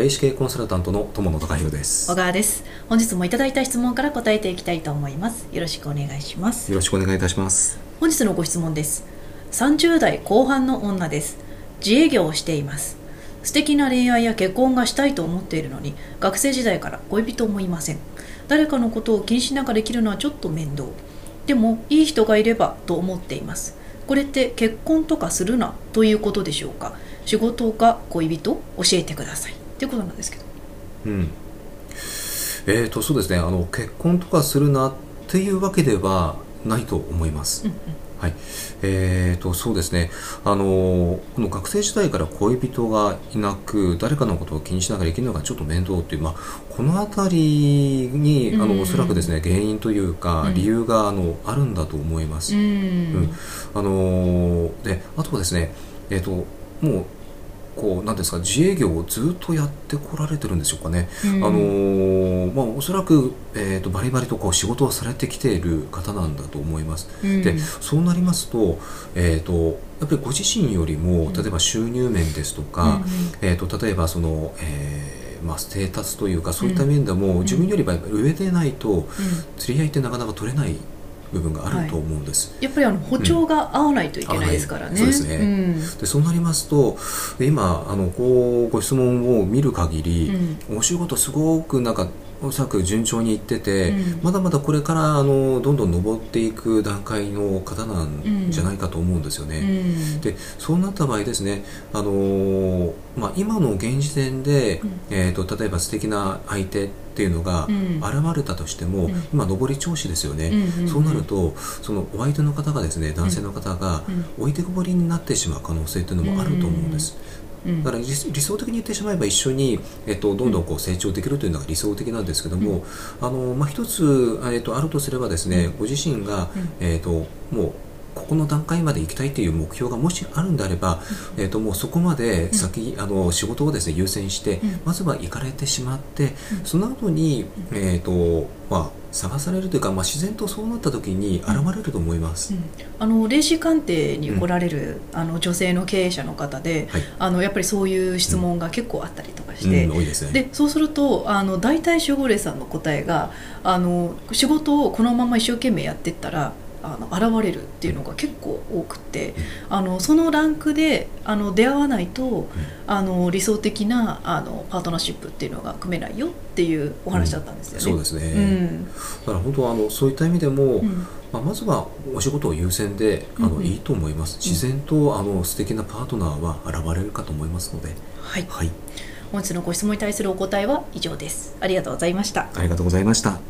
霊視系コンサルタントの友野孝弘です。小川です。本日もいただいた質問から答えていきたいと思います。よろしくお願いします。よろしくお願いいたします。本日のご質問です。30代後半の女です。自営業をしています。素敵な恋愛や結婚がしたいと思っているのに学生時代から恋人もいません。誰かのことを気にしながら生きるのはちょっと面倒。でもいい人がいればと思っています。これって結婚とかするなということでしょうか。仕事か恋人？教えてくださいっていうことなんですけど。うん。えーとそうですね。あの結婚とかするなっていうわけではないと思います、うんうん。はい。えーと、そうですね。あのこの学生時代から恋人がいなく誰かのことを気にしながら生きるのがちょっと面倒っていう、まあ、この辺りに、あのおそらくですね原因というか、理由があのあるんだと思います。うん、あのであとはですね、えーともうこうなんですか自営業をずっとやってこられてるんでしょうかね、うん、あのまあ、おそらく、えーと、バリバリとこう仕事をされてきている方なんだと思います、うん、でそうなりますと,、えーと、やっぱりご自身よりも例えば収入面ですとか、うん、えーと、例えばその、えーまあ、ステータスというかそういった面でも、自分よりは上でないと、釣り合いってなかなか取れない部分があると思うんです、はい、やっぱりあの歩調が合わないといけないですからね、うん、そうですね、うん、でそうなりますと今あのこうご質問を見る限り、うん、お仕事すごくなんかおそらく順調にいってて、うん、まだまだこれからあのどんどん上っていく段階の方なん。じゃないかと思うんですよね。うん、でそうなった場合ですね、あのー、まあ、今の現時点で、うん、えーと、例えば素敵な相手っていうのが現れたとしても、今上り調子ですよね、そうなるとそのお相手の方がですね男性の方が置いてこぼりになってしまう可能性というのもあると思うんです。だから理想的に言ってしまえば一緒に、えっと、どんどんこう成長できるというのが理想的なんですけども、あのまあ、一つ、えっと、あるとすればですね、ご自身が、えっと、もうここの段階まで行きたいという目標がもしあるんであれば、えー、ともうそこまで先、あの仕事をですね優先して、まずは行かれてしまって、その後に、えーとまあ、探されるというか、まあ、自然とそうなった時に現れると思います、うん、あの霊視鑑定に来られる、うん、あの女性の経営者の方で、はい、あのやっぱりそういう質問が結構あったりとかして、うん、多いですね。でそうするとあの大体守護霊さんの答えがあの仕事をこのまま一生懸命やっていったらあの現れるっていうのが結構多くて、あのそのランクであの出会わないと、あの理想的なあのパートナーシップっていうのが組めないよっていうお話だったんですよね。そうですね、うん、だから本当はあのそういった意味でも、うん、まあ、まずはお仕事を優先であの、うん、いいと思います。自然とあの素敵なパートナーは現れるかと思いますので、はい、はい、本日のご質問に対するお答えは以上です。ありがとうございました。ありがとうございました